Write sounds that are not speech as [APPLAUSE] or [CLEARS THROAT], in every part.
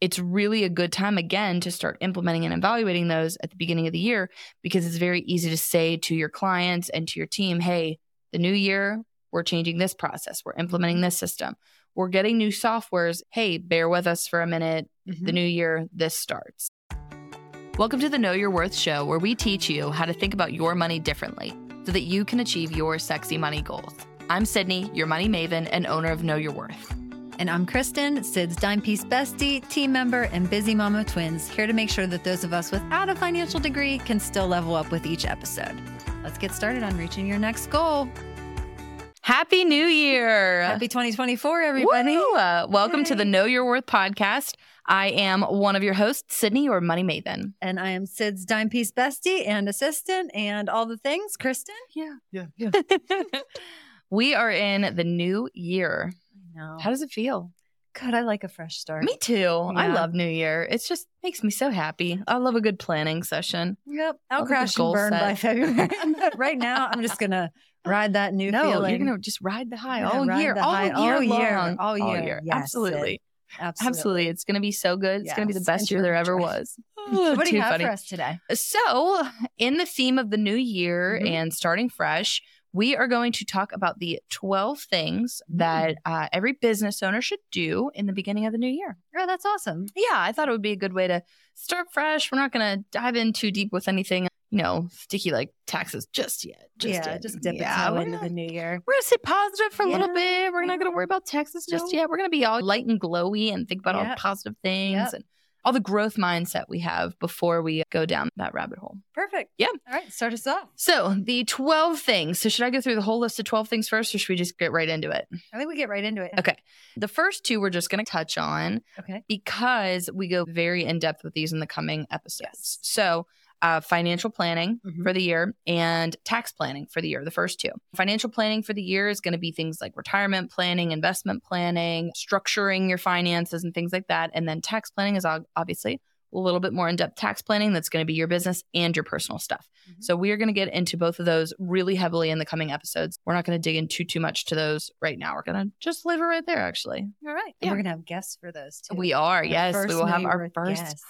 it's really a good time again to start implementing and evaluating those at the beginning of the year because it's very easy to say to your clients and to your team, hey, the new year, we're changing this process, we're implementing this system, we're getting new softwares. Hey, bear with us for a minute. Mm-hmm. The new year, this starts. Welcome to the Know Your Worth show, where we teach you how to think about your money differently so that you can achieve your sexy money goals. I'm Sydney, your money maven and owner of Know Your Worth. And I'm Kristen, Sid's dime piece bestie, team member, and busy mama twins, here to make sure that those of us without a financial degree can still level up with each episode. Let's get started on reaching your next goal. Happy New Year! Happy 2024, everybody. Uh, welcome to the Know Your Worth podcast. I am one of your hosts, Sydney, your money maven. And I am Sid's dime piece bestie and assistant and all the things. Kristen? Yeah. Yeah, yeah. [LAUGHS] we are in the new year. No. How does it feel? God, I like a fresh start. Me too. I love New Year. It just makes me so happy. I love a good planning session. Yep. I'll Love crash and burn by set. February. [LAUGHS] [LAUGHS] right now, I'm just going to ride that new no, feeling. you're gonna just ride the high all year, all high year, all year, long. all year. Yes, Absolutely. Absolutely. Absolutely. It's gonna be so good. It's gonna be the Yes, best year there ever was. [SIGHS] [SIGHS] What do you have funny. for us today? So, in the theme of the new year Mhm. and starting fresh, we are going to talk about the 12 things Mm. that uh, every business owner should do in the beginning of the new year. Oh, that's awesome. Yeah, I thought it would be a good way to start fresh. We're not going to dive in too deep with anything, you know, sticky like taxes just yet. Just yeah, yet. just dip Yeah, it into the new year. We're gonna stay positive for a little bit. We're not gonna worry about taxes just No. yet. We're gonna be all light and glowy and think about all the positive things Yep. and all the growth mindset we have before we go down that rabbit hole. Perfect. Yeah. All right, start us off. So the 12 things. So should I go through the whole list of 12 things first or should we just get right into it? I think we get right into it. Okay. The first two we're just gonna touch on Okay. because we go very in depth with these in the coming episodes. Yes. So, uh, financial planning Mhm. for the year and tax planning for the year, the first two. Financial planning for the year is going to be things like retirement planning, investment planning, structuring your finances, and things like that. And then tax planning is obviously a little bit more in depth tax planning that's going to be your business and your personal stuff. Mhm. So, we are going to get into both of those really heavily in the coming episodes. We're not going to dig in too, too much to those right now. We're going to just leave it right there, actually. All right. Yeah. And we're gonna have guests for those too. We are, Our yes. We will have our first. guest.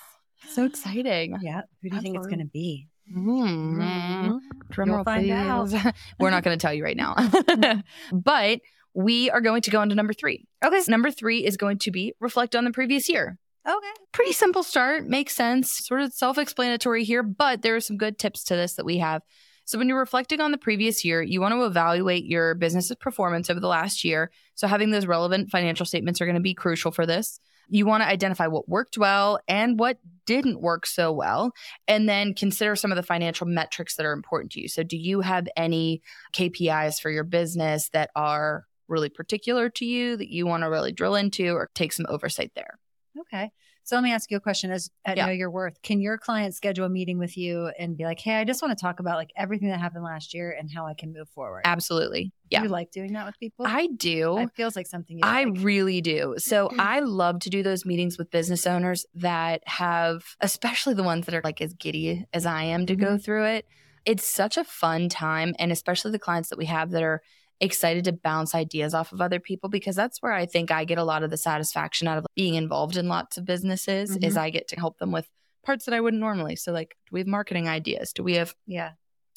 So exciting. Yeah. Who do you think it's gonna be? Mm. Drum You'll roll, find out. [LAUGHS] We're not going to tell you right now. [LAUGHS] [LAUGHS] but we are going to go into number three. Okay. Number three is going to be reflect on the previous year. Okay. Pretty simple start, makes sense, sort of self explanatory here, but there are some good tips to this that we have. So, when you're reflecting on the previous year, you want to evaluate your business's performance over the last year. So, having those relevant financial statements are going to be crucial for this. You want to identify what worked well and what didn't work so well, and then consider some of the financial metrics that are important to you. So, do you have any KPIs for your business that are really particular to you that you want to really drill into or take some oversight there? Okay. So let me ask you a question as at Yeah. Know Your Worth. Can your client schedule a meeting with you and be like, hey, I just want to talk about like everything that happened last year and how I can move forward? Absolutely. Yeah. You like doing that with people? I do. It feels like something you I like. really do. So [CLEARS THROAT] I love to do those meetings with business owners that have, especially the ones that are like as giddy as I am to go mm-hmm. through it. It's such a fun time. And especially the clients that we have that are excited to bounce ideas off of other people because that's where I think I get a lot of the satisfaction out of being involved in lots of businesses is mm-hmm. I get to help them with parts that I wouldn't normally. So like do we have marketing ideas? Do we have yeah.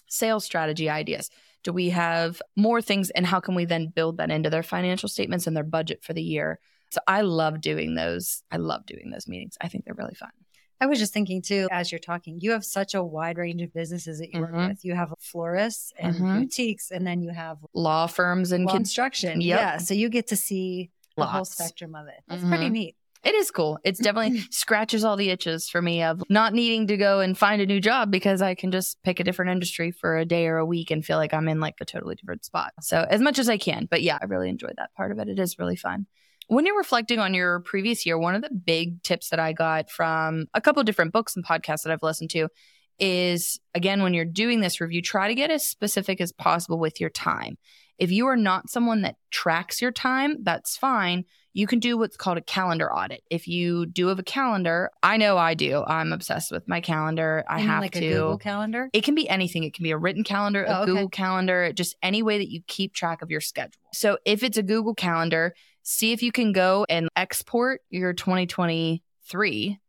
sales strategy ideas? Do we have more things? And how can we then build that into their financial statements and their budget for the year? So I love doing those. I love doing those meetings. I think they're really fun. I was just thinking too, as you're talking, you have such a wide range of businesses that you Mhm. work with. You have florists and Mhm. boutiques, and then you have Law firms and kids. construction. Yep. Yeah. So you get to see the whole spectrum of it. That's pretty Mhm. neat. It is cool. It's definitely [CLEARS THROAT] scratches all the itches for me of not needing to go and find a new job because I can just pick a different industry for a day or a week and feel like I'm in like a totally different spot. So as much as I can, but yeah, I really enjoyed that part of it. It is really fun. When you're reflecting on your previous year, one of the big tips that I got from a couple different books and podcasts that I've listened to is again, when you're doing this review, try to get as specific as possible with your time. If you are not someone that tracks your time, that's fine. You can do what's called a calendar audit. If you do have a calendar, I know I do. I'm obsessed with my calendar. I have like to. a Google calendar. It can be anything. It can be a written calendar, a Oh, okay. Google calendar, just any way that you keep track of your schedule. So if it's a Google calendar, see if you can go and export your 2023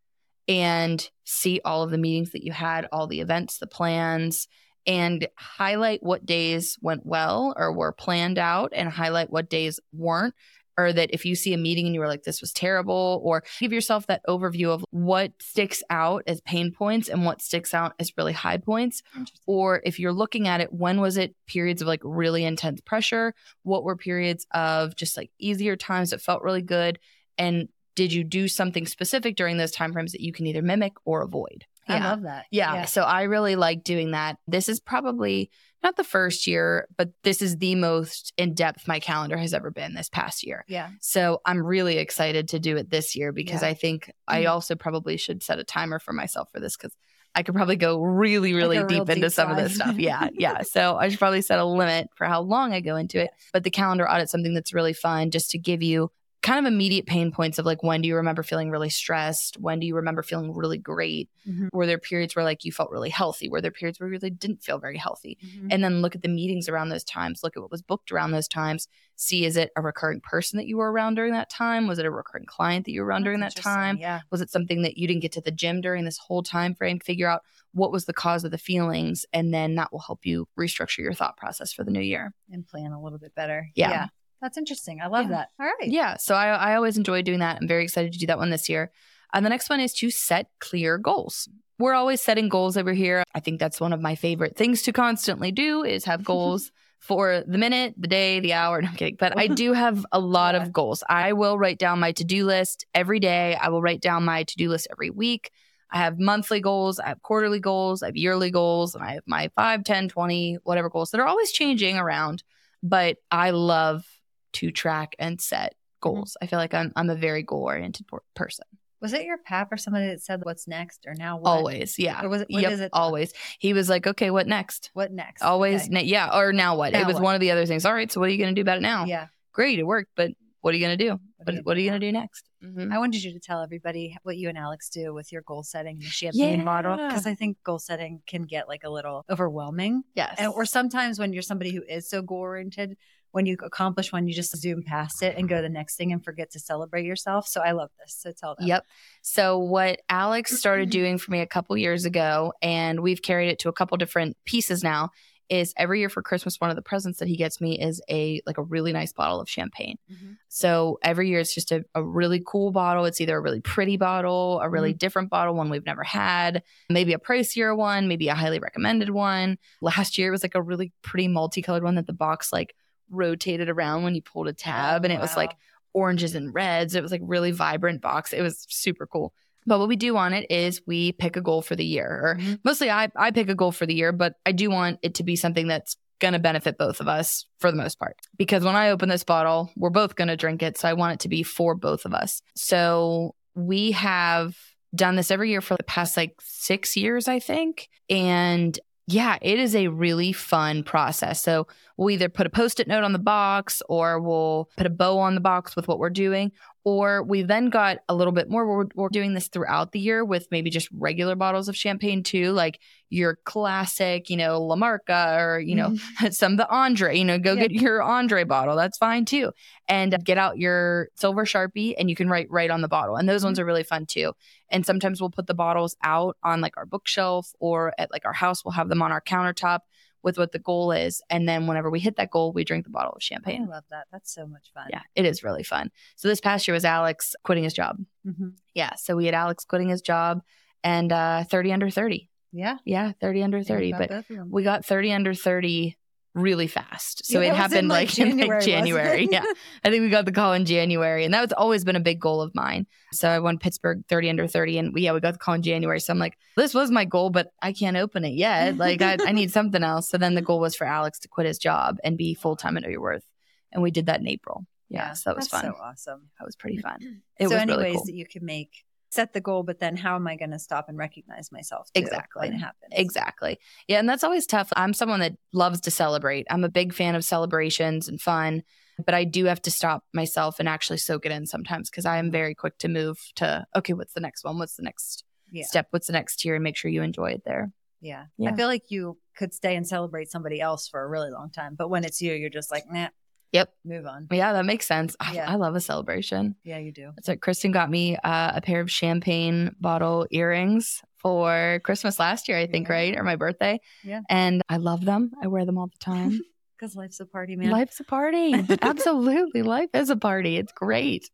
and see all of the meetings that you had, all the events, the plans, and highlight what days went well or were planned out and highlight what days weren't. Or that if you see a meeting and you were like, this was terrible, or give yourself that overview of what sticks out as pain points and what sticks out as really high points. Or if you're looking at it, when was it periods of like really intense pressure? What were periods of just like easier times that felt really good? And did you do something specific during those time frames that you can either mimic or avoid? Yeah. I love that. Yeah. Yeah. So I really like doing that. This is probably not the first year, but this is the most in depth my calendar has ever been this past year. Yeah. So I'm really excited to do it this year because Yeah. I think I Mhm. also probably should set a timer for myself for this because I could probably go really, really a real deep into deep some of this stuff. [LAUGHS] Yeah. Yeah. So I should probably set a limit for how long I go into it. But the calendar audit's something that's really fun just to give you kind of immediate pain points of like when do you remember feeling really stressed? When do you remember feeling really great? Mhm. Were there periods where like you felt really healthy? Were there periods where you really didn't feel very healthy? Mhm. And then look at the meetings around those times, look at what was booked around those times. See, is it a recurring person that you were around during that time? Was it a recurring client that you were around during that time? Yeah. Was it something that you didn't get to the gym during this whole time frame? Figure out what was the cause of the feelings, and then that will help you restructure your thought process for the new year. And plan a little bit better. Yeah. That's interesting. I love Yeah. that. All right. Yeah. So I, I always enjoy doing that. I'm very excited to do that one this year. And the next one is to set clear goals. We're always setting goals over here. I think that's one of my favorite things to constantly do is have goals [LAUGHS] for the minute, the day, the hour. No, I'm kidding. But I do have a [LAUGHS] lot Yeah. of goals. I will write down my to-do list every day. I will write down my to-do list every week. I have monthly goals, I have quarterly goals, I have yearly goals, and I have my 5, 10, 20, whatever goals that are always changing around. But I love to track and set goals. I feel like I'm I'm a very goal oriented person. Was it your pap or somebody that said what's next or now what? Always, yeah. Or was it- what yep, is it? Always. He was like, "Okay, what next?" What next? Always, Okay. ne- yeah. Or now what? Now it was what? one of the other things. All right, so what are you going to do about it now? Yeah. Great, it worked, but what are you going to do? What What, are you you gonna do next? Mhm. I wanted you to tell everybody what you and Alex do with your goal setting and she has the champagne model because I think goal setting can get like a little overwhelming. Yes. And or sometimes when you're somebody who is so goal oriented, when you accomplish one, you just zoom past it and go to the next thing and forget to celebrate yourself. So I love this. So tell them. Yep. So what Alex started doing for me a couple years ago, and we've carried it to a couple different pieces now, is every year for Christmas, one of the presents that he gets me is a like a really nice bottle of champagne. Mhm. So every year it's just a, a really cool bottle. It's either a really pretty bottle, a really different bottle, one we've never had, maybe a pricier one, maybe a highly recommended one. Last year it was like a really pretty multicolored one that the box like rotated around when you pulled a tab and it was like oranges and reds. It was like really vibrant box. It was super cool. But what we do on it is we pick a goal for the year. Or Mhm. mostly I, I pick a goal for the year, but I do want it to be something that's going to benefit both of us for the most part. Because when I open this bottle, we're both going to drink it. So I want it to be for both of us. So we have done this every year for the past like six years, I think. And yeah, it is a really fun process. So we'll either put a post it note on the box or we'll put a bow on the box with what we're doing. Or we then got a little bit more. We're, we're doing this throughout the year with maybe just regular bottles of champagne too, like your classic, you know, La Marca or, you know, mm-hmm. [LAUGHS] some of the Andre, you know, go Yeah. get your Andre bottle. That's fine too. And get out your silver Sharpie and you can write right on the bottle. And those ones mm-hmm. are really fun too. And sometimes we'll put the bottles out on like our bookshelf or at like our house, we'll have them on our countertop with what the goal is. And then whenever we hit that goal, we drink the bottle of champagne. I love that. That's so much fun. Yeah, it is really fun. So this past year was Alex quitting his job. Mhm. Yeah. So we had Alex quitting his job and uh 30 under 30. Yeah. Yeah, 30 under 30. Got But both of them. we got 30 under 30 really fast. So Yeah, it was happened in, like, in like January. yeah. [LAUGHS] I think we got the call in January. And that was always been a big goal of mine. So I won Pittsburgh 30 under 30. And we, yeah, we got the call in January. So I'm like, this was my goal, but I can't open it yet. Like I, I need something else. So then the goal was for Alex to quit his job and be full time at Your Worth. And we did that in April. Yeah. so that was That's fun. So awesome. that was pretty fun. It so was any really ways cool. that you can make set the goal, but then how am I going to stop and recognize myself? Exactly. When it happens. Exactly. Yeah. And that's always tough. I'm someone that loves to celebrate. I'm a big fan of celebrations and fun, but I do have to stop myself and actually soak it in sometimes because I am very quick to move to, okay, what's the next one? What's the next Yeah. step? What's the next tier? And make sure you enjoy it there. Yeah. Yeah. I feel like you could stay and celebrate somebody else for a really long time, but when it's you, you're just like, nah, Yep. Move on. Yeah, that makes sense. I, Yeah. I love a celebration. Yeah, you do. It's like Kristen got me uh, a pair of champagne bottle earrings for Christmas last year, I think, Yeah. right? Or my birthday. Yeah. And I love them. I wear them all the time. [LAUGHS] Because life's a party, man. Life's a party. [LAUGHS] Absolutely. Life is a party. It's great.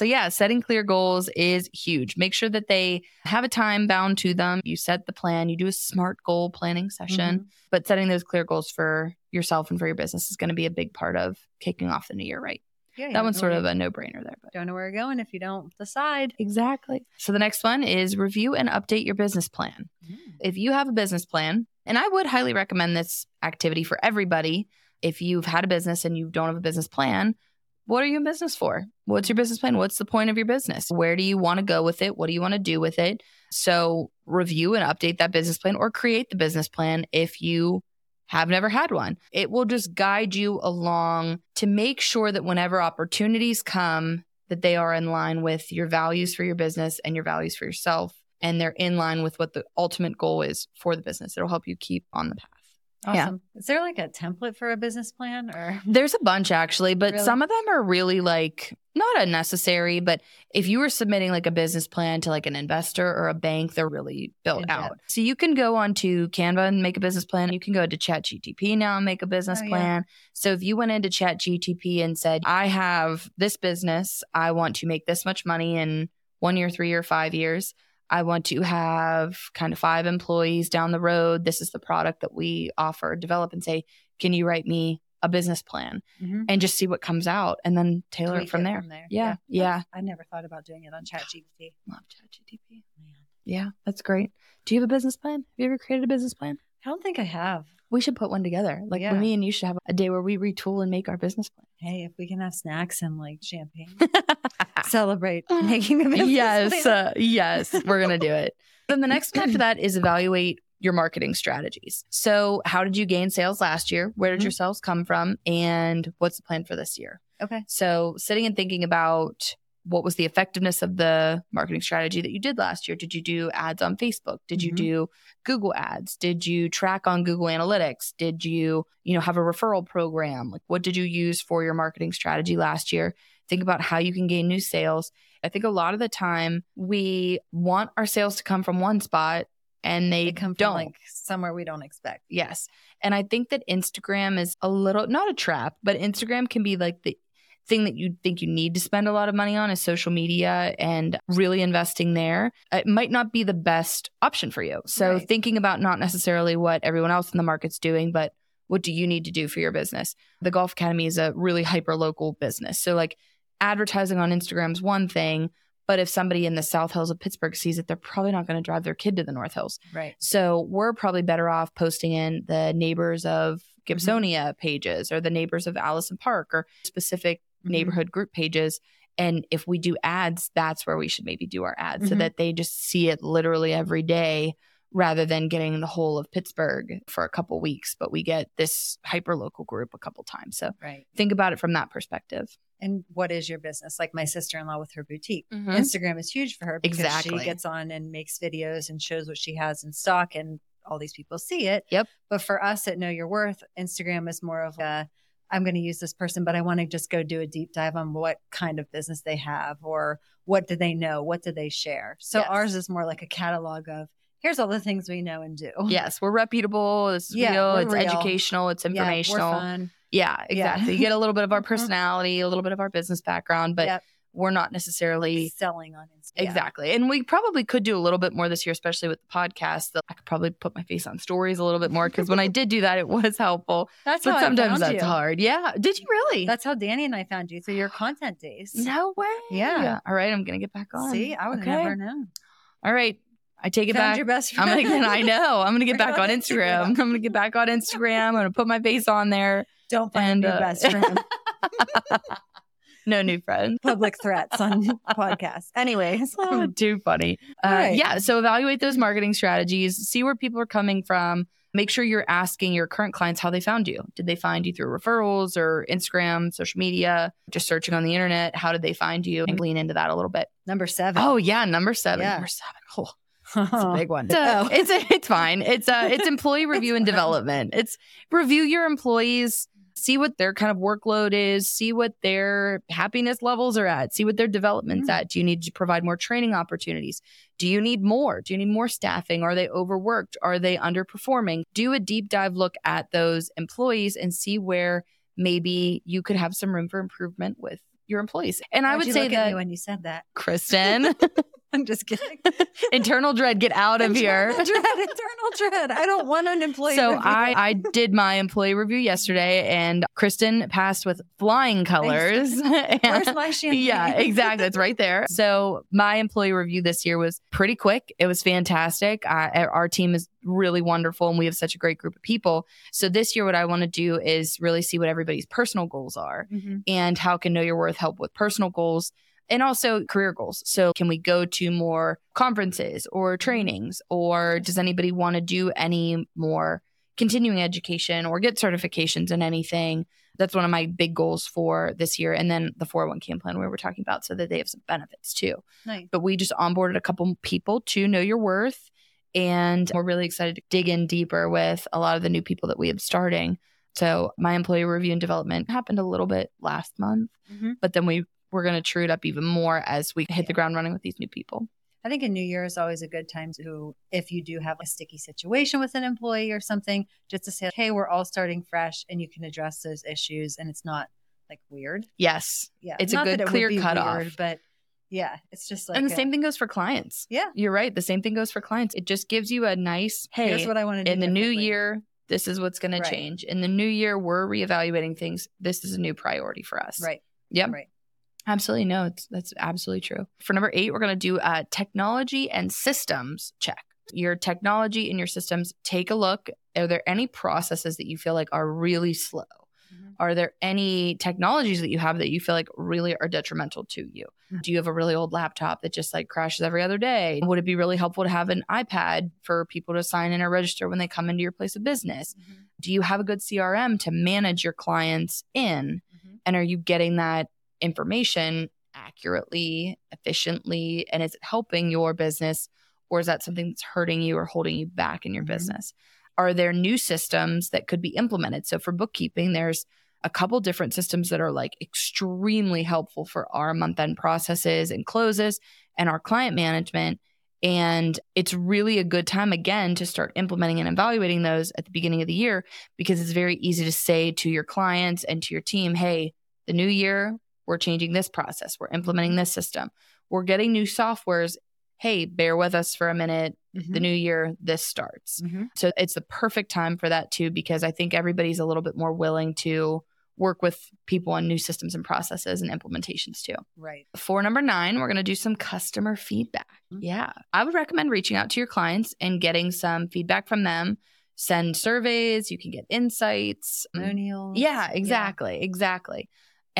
So, yeah, setting clear goals is huge. Make sure that they have a time bound to them. You set the plan, you do a smart goal planning session, Mhm. but setting those clear goals for yourself and for your business is going to be a big part of kicking off the new year, right? Yeah, That one's sort of a no brainer there. But don't know where you're going if you don't decide. exactly. So, the next one is review and update your business plan. If you have a business plan, and I would highly recommend this activity for everybody. If you've had a business and you don't have a business plan, what are you in business for? What's your mm-hmm. business plan? What's the point of your business? Where do you want to go with it? What do you want to do with it? So, review and update that business plan or create the business plan if you have never had one. It will just guide you along to make sure that whenever opportunities come, that they are in line with your values for your business and your values for yourself and they're in line with what the ultimate goal is for the business. It'll help you keep on the path. Yeah. Awesome. Is there like a template for a business plan or? [LAUGHS] There's a bunch actually, but Really? some of them are really like not unnecessary, but if you were submitting like a business plan to like an investor or a bank, they're really built In out. So you can go onto Canva and make a business plan. You can go to ChatGTP now and make a business Oh, yeah. plan. So if you went into ChatGTP and said, I have this business, I want to make this much money in one year, three year, five years. I want to have kind of five employees down the road. This is the product that we offer, develop and say, can you write me a business plan Mhm. and just see what comes out and then tailor Tweak it from there. Yeah. Yeah. I never thought about doing it on ChatGPT. [SIGHS] Love ChatGTP. Yeah, that's great. Do you have a business plan? Have you ever created a business plan? I don't think I have. We should put one together. Like Yeah. me and you should have a day where we retool and make our business plan. Hey, if we can have snacks and like champagne. [LAUGHS] celebrate [LAUGHS] making a business yes, uh, yes, we're gonna do it. [LAUGHS] Then the next one after that is evaluate your marketing strategies. So, how did you gain sales last year? Where did Mhm. your sales come from? And what's the plan for this year? Okay. So, sitting and thinking about what was the effectiveness of the marketing strategy that you did last year? Did you do ads on Facebook? Did you Mhm. do Google ads? Did you track on Google Analytics? Did you, you know, have a referral program? Like what did you use for your marketing strategy last year? Think about how you can gain new sales. I think a lot of the time we want our sales to come from one spot and they, They come from don't. like somewhere we don't expect. Yes. And I think that Instagram is a little, not a trap, but Instagram can be like the thing that you think you need to spend a lot of money on is social media and really investing there. It might not be the best option for you. So Right. thinking about not necessarily what everyone else in the market's doing, but what do you need to do for your business? The Golf Academy is a really hyper local business. So like advertising on Instagram is one thing. But if somebody in the South Hills of Pittsburgh sees it, they're probably not going to drive their kid to the North Hills. Right. So we're probably better off posting in the neighbors of Gibsonia pages or the neighbors of Allison Park or specific Mhm. neighborhood group pages. And if we do ads, that's where we should maybe do our ads so Mhm. that they just see it literally every day rather than getting the whole of Pittsburgh for a couple weeks. But we get this hyper local group a couple times. So Right. think about it from that perspective. And what is your business? Like my sister in law with her boutique. Mm-hmm. Instagram is huge for her because Exactly. she gets on and makes videos and shows what she has in stock and all these people see it. Yep. But for us at Know Your Worth, Instagram is more of a I'm going to use this person, but I want to just go do a deep dive on what kind of business they have or what do they know? What do they share? So Yes. ours is more like a catalog of here's all the things we know and do. Yes, we're reputable. It's Yeah, real. It's real. educational. It's Yeah, we're informational. fun. Yeah, Yeah. exactly. You get a little bit of our Mhm. [LAUGHS] personality, a little bit of our business background, but Yep. we're not necessarily selling on Instagram. exactly. And we probably could do a little bit more this year, especially with the podcast. I could probably put my face on stories a little bit more because when I did do that, it was helpful. [LAUGHS] That's but sometimes that's you. hard. Yeah. Did you really? That's how Danny and I found you through your content days. no way. Yeah. All right. I'm gonna get back on. See, I would Okay. never known. All right. I take it Found back. your best friend. I'm gonna. get, I know. I'm gonna get back on Instagram. I'm gonna get back on Instagram. I'm gonna put my face on there. Don't find And, your uh, best friend. [LAUGHS] [LAUGHS] No new friends. Public threats on [LAUGHS] podcasts. Anyways, Oh, too funny. Uh, right. Yeah. So evaluate those marketing strategies, see where people are coming from. Make sure you're asking your current clients how they found you. Did they find you through referrals or Instagram, social media, just searching on the internet? How did they find you? And lean into that a little bit. number seven. Oh, yeah. Number seven. Yeah. Number seven. Oh, it's a [LAUGHS] big one. It's, Oh. it's, it's fine. It's uh, it's employee [LAUGHS] review and fine. development. It's review your employees see what their kind of workload is, see what their happiness levels are at, see what their development's Mm. at. Do you need to provide more training opportunities? Do you need more? Do you need more staffing? Are they overworked? Are they underperforming? Do a deep dive look at those employees and see where maybe you could have some room for improvement with your employees. And I Why'd would say look at me that, when you said that. Kristen, [LAUGHS] [LAUGHS] I'm just kidding. [LAUGHS] internal dread, get out of here. Internal dread, [LAUGHS] internal dread. I don't want an employee. So review. I, I did my employee review yesterday, and Kristen passed with flying colors. Where's And- my champagne? yeah, exactly. It's right there. So my employee review this year was pretty quick. It was fantastic. I, our team is really wonderful, and we have such a great group of people. So this year, what I want to do is really see what everybody's personal goals are, Mhm. and how can Know Your Worth help with personal goals. And also career goals. So, can we go to more conferences or trainings? Or does anybody want to do any more continuing education or get certifications in anything? That's one of my big goals for this year. And then the 401k plan we were talking about so that they have some benefits too. Nice. But we just onboarded a couple people to know your worth. And we're really excited to dig in deeper with a lot of the new people that we have starting. So my employee review and development happened a little bit last month, Mhm. but then we we're going to true it up even more as we hit the ground running with these new people. I think a new year is always a good time to, if you do have a sticky situation with an employee or something, just to say, hey, we're all starting fresh and you can address those issues and it's not like weird. Yes. Yeah. It's a good, that it clear cutoff. weird, But yeah, it's just like, and the a- same thing goes for clients. Yeah. You're right. The same thing goes for clients. It just gives you a nice, hey, here's what I want to do. in the new year, this is what's going Right. to change. In the new year, we're reevaluating things. This is a new priority for us. Right. Yep. Right. Absolutely. No, it's, that's absolutely true. For number eight, we're going to do a technology and systems check. Your technology and your systems, take a look. Are there any processes that you feel like are really slow? Mhm. Are there any technologies that you have that you feel like really are detrimental to you? Mhm. Do you have a really old laptop that just like crashes every other day? Would it be really helpful to have an iPad for people to sign in or register when they come into your place of business? Mhm. Do you have a good CRM to manage your clients in? Mhm. And are you getting that information accurately, efficiently? And is it helping your business? Or is that something that's hurting you or holding you back in your Mhm. business? Are there new systems that could be implemented? So for bookkeeping, there's a couple different systems that are like extremely helpful for our month end processes and closes and our client management. And it's really a good time again to start implementing and evaluating those at the beginning of the year because it's very easy to say to your clients and to your team, hey, the new year, we're changing this process, we're implementing this system, we're getting new softwares. Hey, bear with us for a minute. Mhm. The new year, this starts. Mhm. So it's the perfect time for that too, because I think everybody's a little bit more willing to work with people on new systems and processes and implementations too. Right. For number nine, we're going to do some customer feedback. Mhm. Yeah. I would recommend reaching out to your clients and getting some feedback from them. Send surveys, you can get insights. Testimonials. Yeah, exactly. Exactly.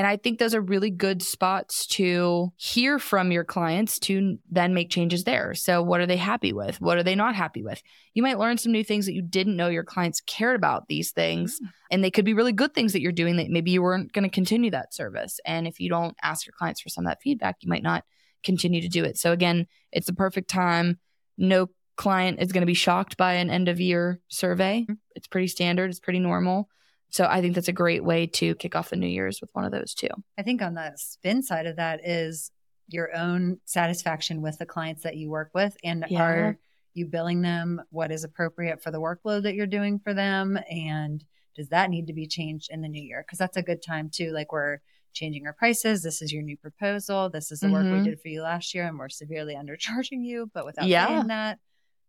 And I think those are really good spots to hear from your clients to then make changes there. So, what are they happy with? What are they not happy with? You might learn some new things that you didn't know your clients cared about these things. Mm. And they could be really good things that you're doing that maybe you weren't going to continue that service. And if you don't ask your clients for some of that feedback, you might not continue to do it. So, again, it's the perfect time. No client is going to be shocked by an end of year survey. Mm. It's pretty standard, it's pretty normal. So I think that's a great way to kick off the New Year's with one of those too. I think on the spin side of that is your own satisfaction with the clients that you work with and Yeah. are you billing them what is appropriate for the workload that you're doing for them and does that need to be changed in the new year because that's a good time too like we're changing our prices this is your new proposal this is the work Mhm. we did for you last year and we're severely [LAUGHS] undercharging you but without Yeah. saying that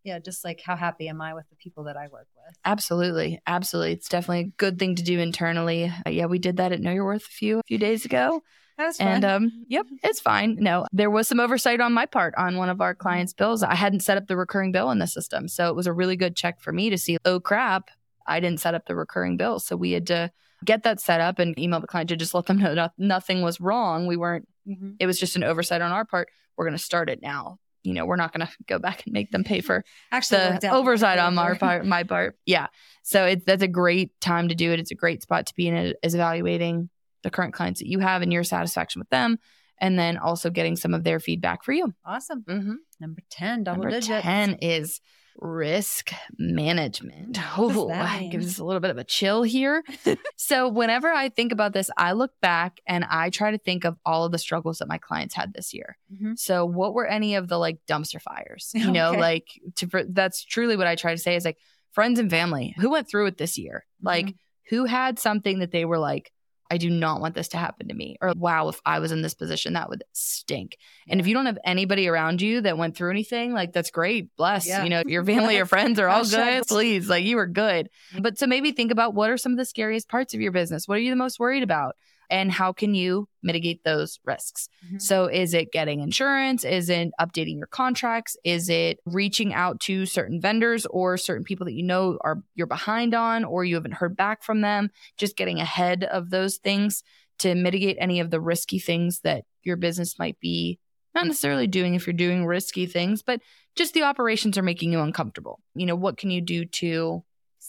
yeah just like how happy am i with the people that i work with Absolutely, absolutely. It's definitely a good thing to do internally. Uh, yeah, we did that at Know Your Worth a few a few days ago, that was and um, yep, it's fine. No, there was some oversight on my part on one of our clients' bills. I hadn't set up the recurring bill in the system, so it was a really good check for me to see. Oh crap, I didn't set up the recurring bill, so we had to get that set up and email the client to just let them know that nothing was wrong. We weren't Mhm. it was just an oversight on our part. We're going to start it now. You know, we're not going to go back and make them pay for [LAUGHS] actually the oversight on our part, my part. Yeah. So it's that's a great time to do it. It's a great spot to be in it, is evaluating the current clients that you have and your satisfaction with them, and then also getting some of their feedback for you. awesome Mm-hmm. number 10 double Number digits ten is risk management. Oh, that it gives us a little bit of a chill here. [LAUGHS] so, whenever I think about this, I look back and I try to think of all of the struggles that my clients had this year. Mhm. So, what were any of the like dumpster fires? You know, like to that's truly what I try to say is like friends and family who went through it this year. Like, Mhm. who had something that they were like, I do not want this to happen to me. Or, wow, if I was in this position, that would stink. And if you don't have anybody around you that went through anything, like that's great. Bless. Yeah. You know, your [LAUGHS] family or friends are all good, please, like you were good. Mm-hmm. But so maybe think about what are some of the scariest parts of your business? What are you the most worried about? And how can you mitigate those risks? Mhm. So, is it getting insurance? Is it updating your contracts? Is it reaching out to certain vendors or certain people that you know are you're behind on or you haven't heard back from them? Just getting ahead of those things to mitigate any of the risky things that your business might be not necessarily doing if you're doing risky things, but just the operations are making you uncomfortable. You know, what can you do to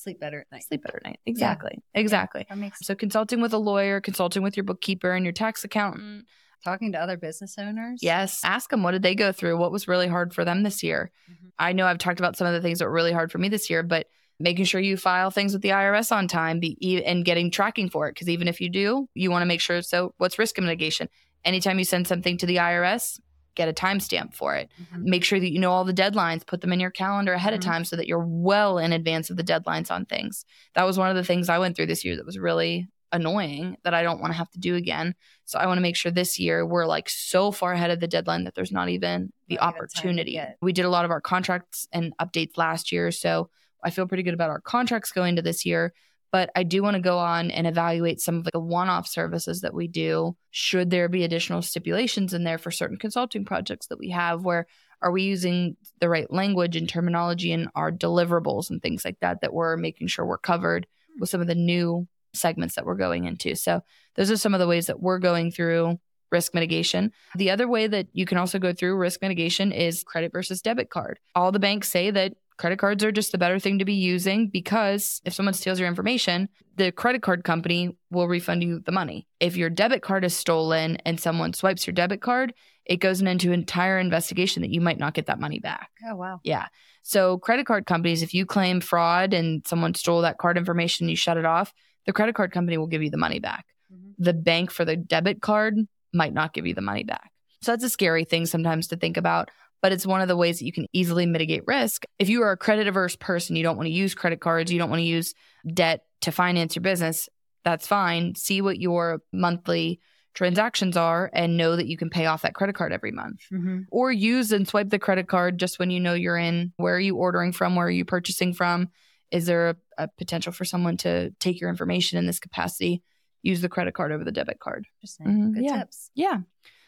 Sleep better at night. sleep better at night? Exactly. Exactly. That makes So consulting with a lawyer, consulting with your bookkeeper and your tax accountant. talking to other business owners. Yes. Ask them what did they go through? What was really hard for them this year? Mhm. I know I've talked about some of the things that were really hard for me this year, but making sure you file things with the IRS on time be, and getting tracking for it. Because even if you do, you want to make sure. So, what's risk mitigation? Anytime you send something to the IRS, get a timestamp for it. Mhm. Make sure that you know all the deadlines, put them in your calendar ahead Mhm. of time so that you're well in advance of the deadlines on things. That was one of the things I went through this year that was really annoying that I don't want to have to do again. So I want to make sure this year we're like so far ahead of the deadline that there's not even the Not even time to opportunity. We did a lot of our contracts and updates last year. So I feel pretty good about our contracts going to this year. But I do want to go on and evaluate some of the one off services that we do. Should there be additional stipulations in there for certain consulting projects that we have? Where are we using the right language and terminology in our deliverables and things like that that we're making sure we're covered with some of the new segments that we're going into? So those are some of the ways that we're going through risk mitigation. The other way that you can also go through risk mitigation is credit versus debit card. All the banks say that credit cards are just the better thing to be using because if someone steals your information, the credit card company will refund you the money. If your debit card is stolen and someone swipes your debit card, it goes into an entire investigation that you might not get that money back. Oh wow. Yeah. So credit card companies, if you claim fraud and someone stole that card information, and you shut it off, the credit card company will give you the money back. Mhm. The bank for the debit card might not give you the money back. So that's a scary thing sometimes to think about, but it's one of the ways that you can easily mitigate risk. If you are a credit averse person, you don't want to use credit cards, you don't want to use debt to finance your business, that's fine. See what your monthly transactions are and know that you can pay off that credit card every month Mhm. or use and swipe the credit card just when you know you're in. Where are you ordering from? Where are you purchasing from? Is there a, a potential for someone to take your information in this capacity? Use the credit card over the debit card. Interesting. Mhm. Good Yeah. tips. Yeah.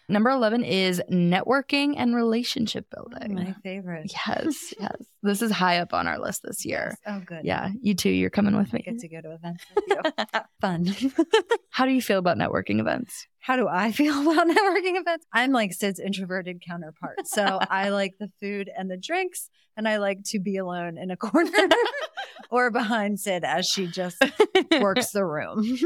Number 11 is networking and relationship building. My favorite. Yes, [LAUGHS] yes. This is high up on our list this year. Yes. Oh, good. Yeah, you too. You're coming with I me. get to go to events [LAUGHS] with you. [LAUGHS] Fun. How do you feel about networking events? How do I feel about networking events? I'm like Sid's introverted counterpart. So I like the food and the drinks, and I like to be alone in a corner or behind Sid as she just works the room.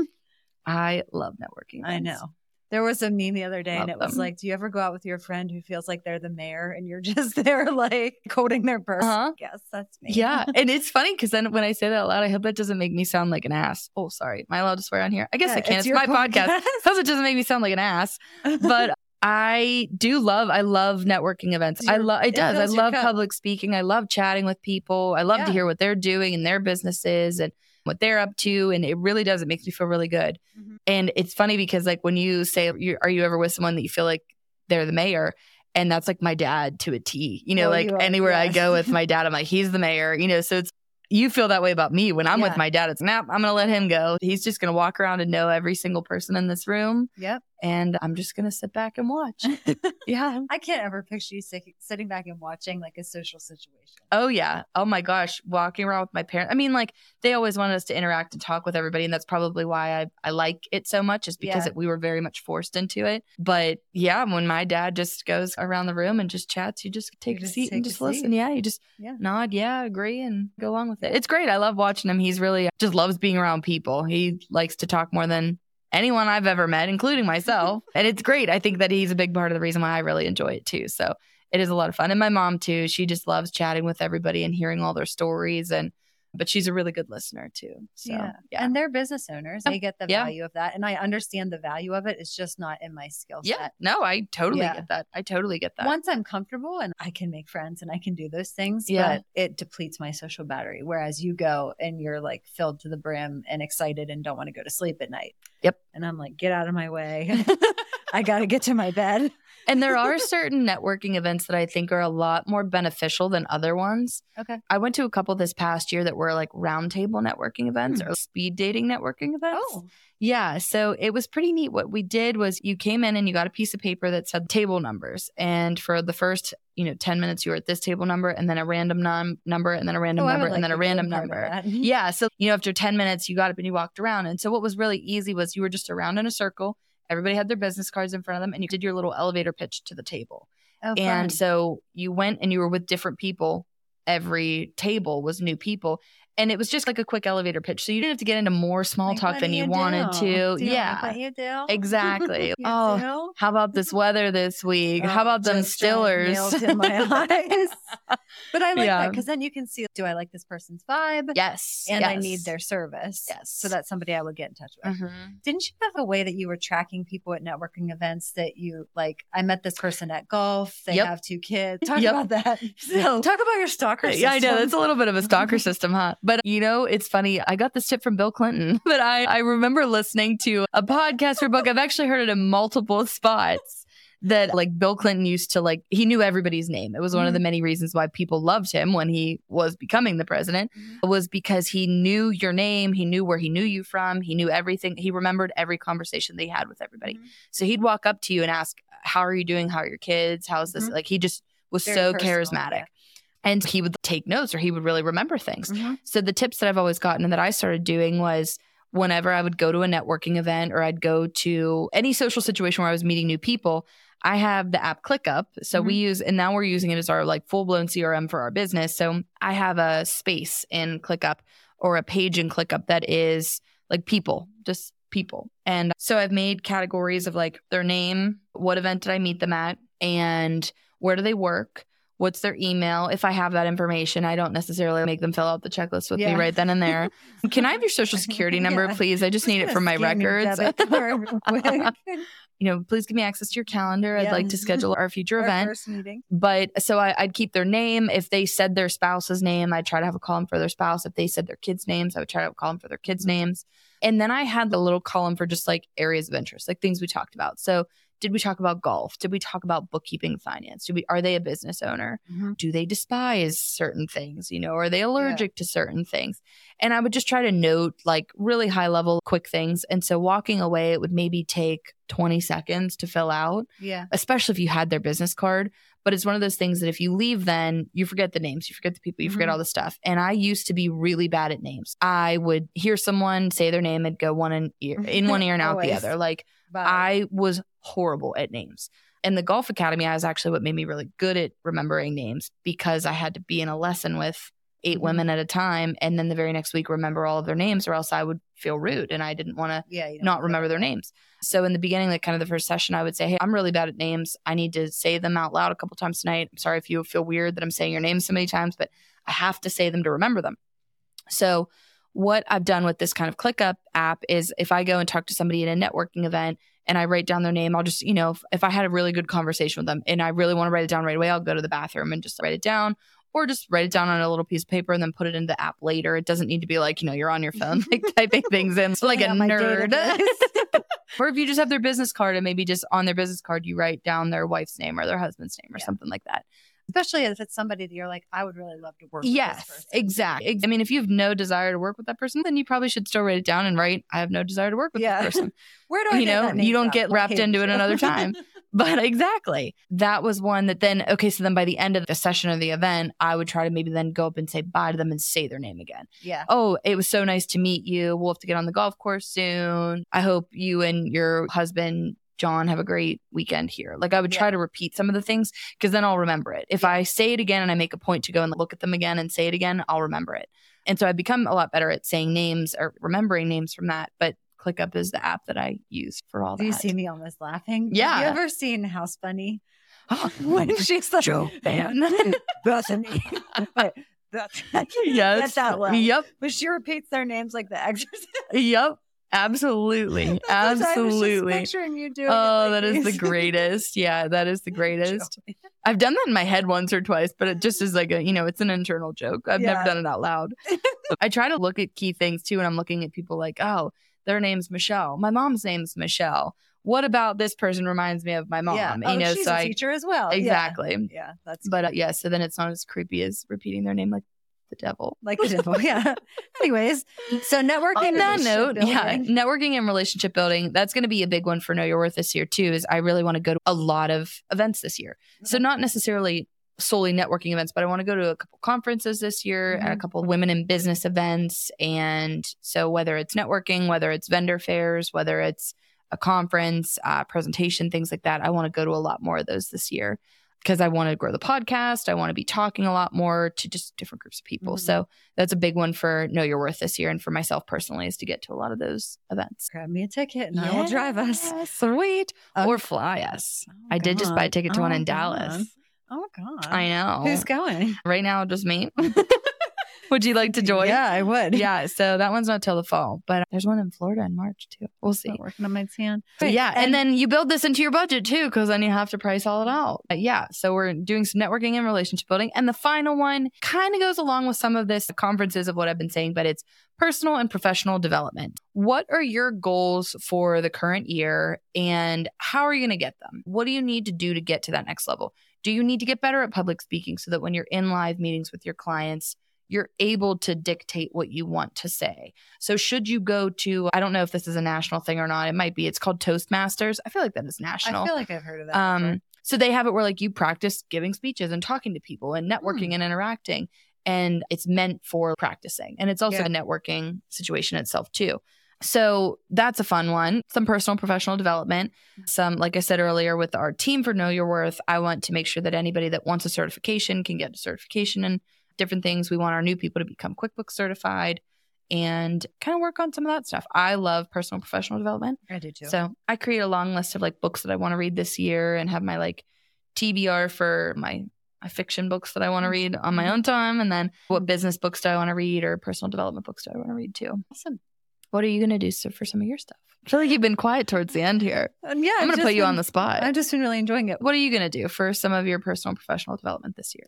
I love networking. I know. There was a meme the other day, and Love it was like, "Do you ever go out with your friend who feels like they're the mayor, and you're [LAUGHS] just there, like quoting their purse?" Uh-huh. Yes, that's me. Yeah. [LAUGHS] And it's funny because then when I say that out loud, I hope that doesn't make me sound like an ass. Oh, sorry. Am I allowed to swear on here? I guess Yeah, I can. it's It's, my podcast. podcast. Hope it doesn't make me sound like an ass. But [LAUGHS] I do love, I love networking events. I love, it it does. I love cup. public speaking. I love chatting with people. I love Yeah. to hear what they're doing in their businesses and what they're up to. And it really does. It makes me feel really good. Mhm. And it's funny because, like, when you say, Are you ever with someone that you feel like they're the mayor? And that's like my dad to a T. You know, Oh, like you are, anywhere I go with [LAUGHS] my dad, I'm like, he's the mayor. You know, so it's you feel that way about me when I'm Yeah. with my dad. It's nap. I'm gonna let him go. He's just gonna walk around and know every single person in this room, Yep. And I'm just gonna sit back and watch. [LAUGHS] yeah. I can't ever picture you sit- sitting back and watching like a social situation. Oh yeah. Oh my gosh. Walking around with my parents. I mean, like they always wanted us to interact and talk with everybody, and that's probably why I I like it so much, is because Yeah. it, we were very much forced into it. But yeah, when my dad just goes around the room and just chats, you just take a just seat and a just listen. seat. Yeah, you just Yeah. nod, yeah, agree, and go along with it. It's great. I love watching him. He's really just loves being around people. He likes to talk more than anyone I've ever met, including myself. [LAUGHS] and it's great. I think that he's a big part of the reason why I really enjoy it too. So it is a lot of fun. And my mom too. She just loves chatting with everybody and hearing all their stories and but she's a really good listener too. So yeah. yeah. And they're business owners. They get the yeah. value of that. And I understand the value of it. It's just not in my skill set. Yeah. No, I totally yeah. get that. I totally get that. Once I'm comfortable and I can make friends and I can do those things, yeah. but it depletes my social battery. Whereas you go and you're like filled to the brim and excited and don't want to go to sleep at night. Yep. And I'm like, get out of my way. [LAUGHS] [LAUGHS] I got to get to my bed. And there are [LAUGHS] certain networking events that I think are a lot more beneficial than other ones. Okay. I went to a couple this past year that were like roundtable networking events mm. or speed dating networking events. Oh. Yeah. So it was pretty neat. What we did was you came in and you got a piece of paper that said table numbers. And for the first, you know, 10 minutes, you were at this table number and then a random num- number and then a random oh, number like and then a random number. [LAUGHS] yeah. So, you know, after 10 minutes, you got up and you walked around. And so what was really easy was you were just around in a circle Everybody had their business cards in front of them, and you did your little elevator pitch to the table. Oh, and so you went and you were with different people. Every table was new people and it was just like a quick elevator pitch. So you didn't have to get into more small like, talk than you, you wanted to. Do yeah. What you do? Exactly. [LAUGHS] you oh, do? how about this weather this week? Oh, how about them stillers? in my [LAUGHS] eyes. but I like yeah. that because then you can see do I like this person's vibe? Yes. And yes. I need their service. Yes. So that's somebody I would get in touch with. Mm-hmm. Didn't you have a way that you were tracking people at networking events that you like? I met this person at golf. They yep. have two kids. Talk yep. about that. [LAUGHS] So, Talk about your stalker system. Yeah, I know. It's a little bit of a stalker system, huh? But you know, it's funny. I got this tip from Bill Clinton, [LAUGHS] but I, I remember listening to a podcast or book. I've actually heard it in multiple [LAUGHS] spots that like Bill Clinton used to like he knew everybody's name. It was one mm-hmm. of the mm-hmm. many reasons why people loved him when he was becoming the president mm-hmm. was because he knew your name, he knew where he knew you from, he knew everything. He remembered every conversation they had with everybody. Mm-hmm. So he'd walk up to you and ask, "How are you doing? How are your kids? How's this?" Like he just was Very so personal, charismatic. Yeah and he would take notes or he would really remember things. Mm-hmm. So the tips that I've always gotten and that I started doing was whenever I would go to a networking event or I'd go to any social situation where I was meeting new people, I have the app ClickUp. So mm-hmm. we use, and now we're using it as our like full blown CRM for our business. So I have a space in ClickUp or a page in ClickUp that is like people, just people. And so I've made categories of like their name, what event did I meet them at, and where do they work, what's their email? If i have that information i don't necessarily make them fill out the checklist with yeah. me right then and there. [LAUGHS] Can i have your social security [LAUGHS] number yeah. please? I just need it for my records. [LAUGHS] you know please give me access to your calendar. I'd like to schedule our future our event. but so I, would keep their name. If they said their spouse's name i'd try to have a column for their spouse. If they said their kids names i would try to have a column for their kids mm-hmm. names. And then i had the little column for just like areas of interest like things we talked about. So did we talk about golf? Did we talk about bookkeeping finance? Do we are they a business owner? Mm-hmm. Do they despise certain things? You know, are they allergic yeah. to certain things? And I would just try to note like really high level quick things. And so walking away, it would maybe take 20 seconds to fill out. Yeah. Especially if you had their business card. But it's one of those things that if you leave, then you forget the names, you forget the people, you mm-hmm. forget all the stuff. And I used to be really bad at names. I would hear someone say their name and go one in ear, in one ear and [LAUGHS] out the other. Like Bye. I was horrible at names. And the Golf Academy, I was actually what made me really good at remembering names because I had to be in a lesson with 8 mm-hmm. women at a time. And then the very next week, remember all of their names, or else I would feel rude and I didn't want to yeah, not remember their names. So in the beginning, like kind of the first session, I would say, Hey, I'm really bad at names. I need to say them out loud a couple times tonight. I'm sorry if you feel weird that I'm saying your name so many times, but I have to say them to remember them. So what I've done with this kind of ClickUp app is if I go and talk to somebody at a networking event and I write down their name, I'll just, you know, if, if I had a really good conversation with them and I really want to write it down right away, I'll go to the bathroom and just write it down or just write it down on a little piece of paper and then put it in the app later. It doesn't need to be like, you know, you're on your phone [LAUGHS] like typing things in like a nerd. [LAUGHS] or if you just have their business card and maybe just on their business card you write down their wife's name or their husband's name or yeah. something like that especially if it's somebody that you're like, I would really love to work yes, with. Yes, exactly. I mean, if you have no desire to work with that person, then you probably should still write it down and write, I have no desire to work with yeah. this person. [LAUGHS] Where do I you know, you don't get wrapped into it another time. [LAUGHS] but exactly. That was one that then, okay, so then by the end of the session or the event, I would try to maybe then go up and say bye to them and say their name again. Yeah. Oh, it was so nice to meet you. We'll have to get on the golf course soon. I hope you and your husband John, have a great weekend here. Like I would yeah. try to repeat some of the things because then I'll remember it. If I say it again and I make a point to go and look at them again and say it again, I'll remember it. And so I've become a lot better at saying names or remembering names from that. But ClickUp is the app that I use for all Do that. you see me almost laughing? Yeah. Have you ever seen House Bunny? [GASPS] Oh, [LAUGHS] when she's like, Joanne, [LAUGHS] Bethany. [LAUGHS] Wait, that's, yes. That's out loud. Yep. But she repeats their names like the exorcist. Yep. Absolutely. That's what I was just Absolutely. picturing you doing. it Oh, like that is the greatest. Yeah, that is the greatest. I've done that in my head once or twice, but it just is like a, you know, it's an internal joke. I've never done it out loud. I try to look at key things too, and I'm looking at people like, oh, their name's Michelle. My mom's name's Michelle. What about this person reminds me of my mom? Yeah. You oh, know, she's so a I teacher as well. Exactly. Yeah, that's But uh, yeah, so then it's not as creepy as repeating their name like the devil. like the devil. Yeah. [LAUGHS] Anyways, so networking. On that note, yeah, networking and relationship building, that's going to be a big one for Know Your Worth this year, too. Is I really want to go to a lot of events this year. So, not necessarily solely networking events, but I want to go to a couple conferences this year and a Mhm. couple women in business events. And so, whether it's networking, whether it's vendor fairs, whether it's a conference, uh, presentation, things like that, I want to go to a lot more of those this year because I want to grow the podcast. I want to be talking a lot more to just different groups of people. Mhm. So that's a big one for Know Your Worth this year. And for myself personally, is to get to a lot of those events. grab me a ticket and I will drive us. Sweet. Oh. or fly us. Oh, I did just buy a ticket to one Oh, in God. Dallas. Oh God. I know. Who's going? right now, just me. [LAUGHS] Would you like to join? Yeah, I would. Yeah. So that one's not till the fall, but there's one in Florida in March too. We'll see. Not working on my tan. yeah. And, then you build this into your budget too, because then you have to price all it out. Uh, yeah. So we're doing some networking and relationship building. And the final one kind of goes along with some of this conferences of what I've been saying, but it's personal and professional development. What are your goals for the current year and how are you going to get them? What do you need to do to get to that next level? Do you need to get better at public speaking so that when you're in live meetings with your clients, you're able to dictate what you want to say. So, should you go to, I don't know if this is a national thing or not, it might be, it's called Toastmasters. I feel like that is national. I feel like I've heard of that. Um, before. so they have it where like you practice giving speeches and talking to people and networking Hmm. and interacting. And it's meant for practicing. And it's also Yeah. a networking situation itself too. So that's a fun one. Some personal professional development. Some, like I said earlier, with our team for Know Your Worth, I want to make sure that anybody that wants a certification can get a certification and different things. We want our new people to become QuickBooks certified and kind of work on some of that stuff. I love personal professional development. I do too. So I create a long list of like books that I want to read this year and have my like TBR for my my fiction books that I want to read on my mm-hmm. own time, and then what business books do I want to read or personal development books do I want to read too. awesome. What are you gonna do so for some of your stuff? I feel like you've been quiet towards the end here. Um, yeah, I'm gonna just put you on the spot. I've just been really enjoying it. what are you gonna do for some of your personal professional development this year?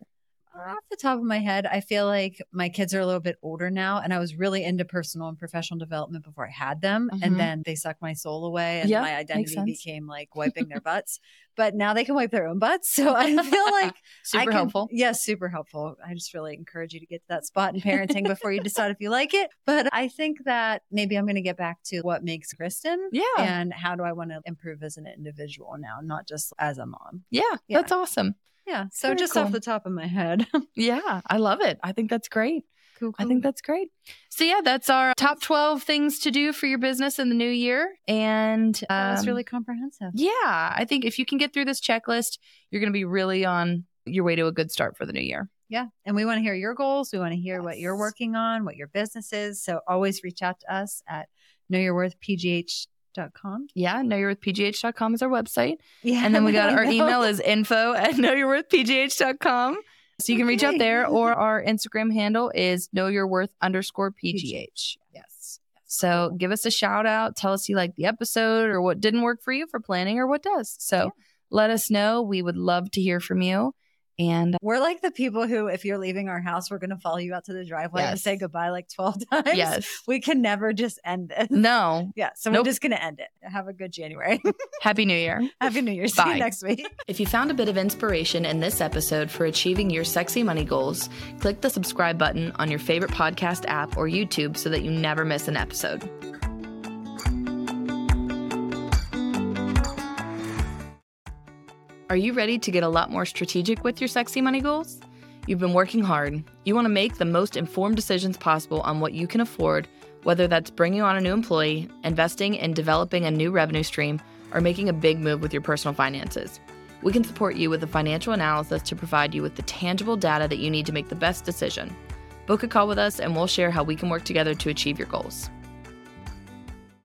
Off the top of my head, I feel like my kids are a little bit older now, and I was really into personal and professional development before I had them, Mhm. and then they sucked my soul away, and Yeah, my identity became like wiping their butts. But now they can wipe their own butts, so [LAUGHS] I feel like I Super can- helpful. Yes, super helpful. I just really encourage you to get to that spot in parenting before you decide if you like it. But I think that maybe I'm going to get back to what makes Kristen. Yeah. And how do I want to improve as an individual now, not just as a mom? Yeah, Yeah. that's awesome. Yeah. So Very just cool. off the top of my head. [LAUGHS] Yeah, I love it. I think that's great. cool, I think that's great. So yeah, that's our top 12 things to do for your business in the new year. And that was um, really comprehensive. yeah, I think if you can get through this checklist, you're going to be really on your way to a good start for the new year. Yeah. And we want to hear your goals. We want to hear what you're working on, what your business is. So always reach out to us at knowyourworthpgh.com. Yeah, knowyourworthpgh.com is our website. Yeah. And then we [LAUGHS] got our email is info at knowyourworthpgh.com. So you can reach out there, [LAUGHS] or our Instagram handle is knowyourworth underscore pgh. Yes. So give us a shout out. Tell us you like the episode or what didn't work for you for planning or what does. So Yeah. let us know. We would love to hear from you. And We're like the people who, if you're leaving our house, we're going to follow you out to the driveway and say goodbye like 12 [LAUGHS] times. yes, We can never just end it. [LAUGHS] no, Yeah. So Nope. we're just going to end it. Have a good January. [LAUGHS] Happy New Year. Happy New Year. See Bye. you next week. If you found a bit of inspiration in this episode for achieving your sexy money goals, click the subscribe button on your favorite podcast app or YouTube so that you never miss an episode. Are you ready to get a lot more strategic with your sexy money goals? You've been working hard. You want to make the most informed decisions possible on what you can afford, whether that's bringing on a new employee, investing in developing a new revenue stream, or making a big move with your personal finances. We can support you with a financial analysis to provide you with the tangible data that you need to make the best decision. Book a call with us and we'll share how we can work together to achieve your goals.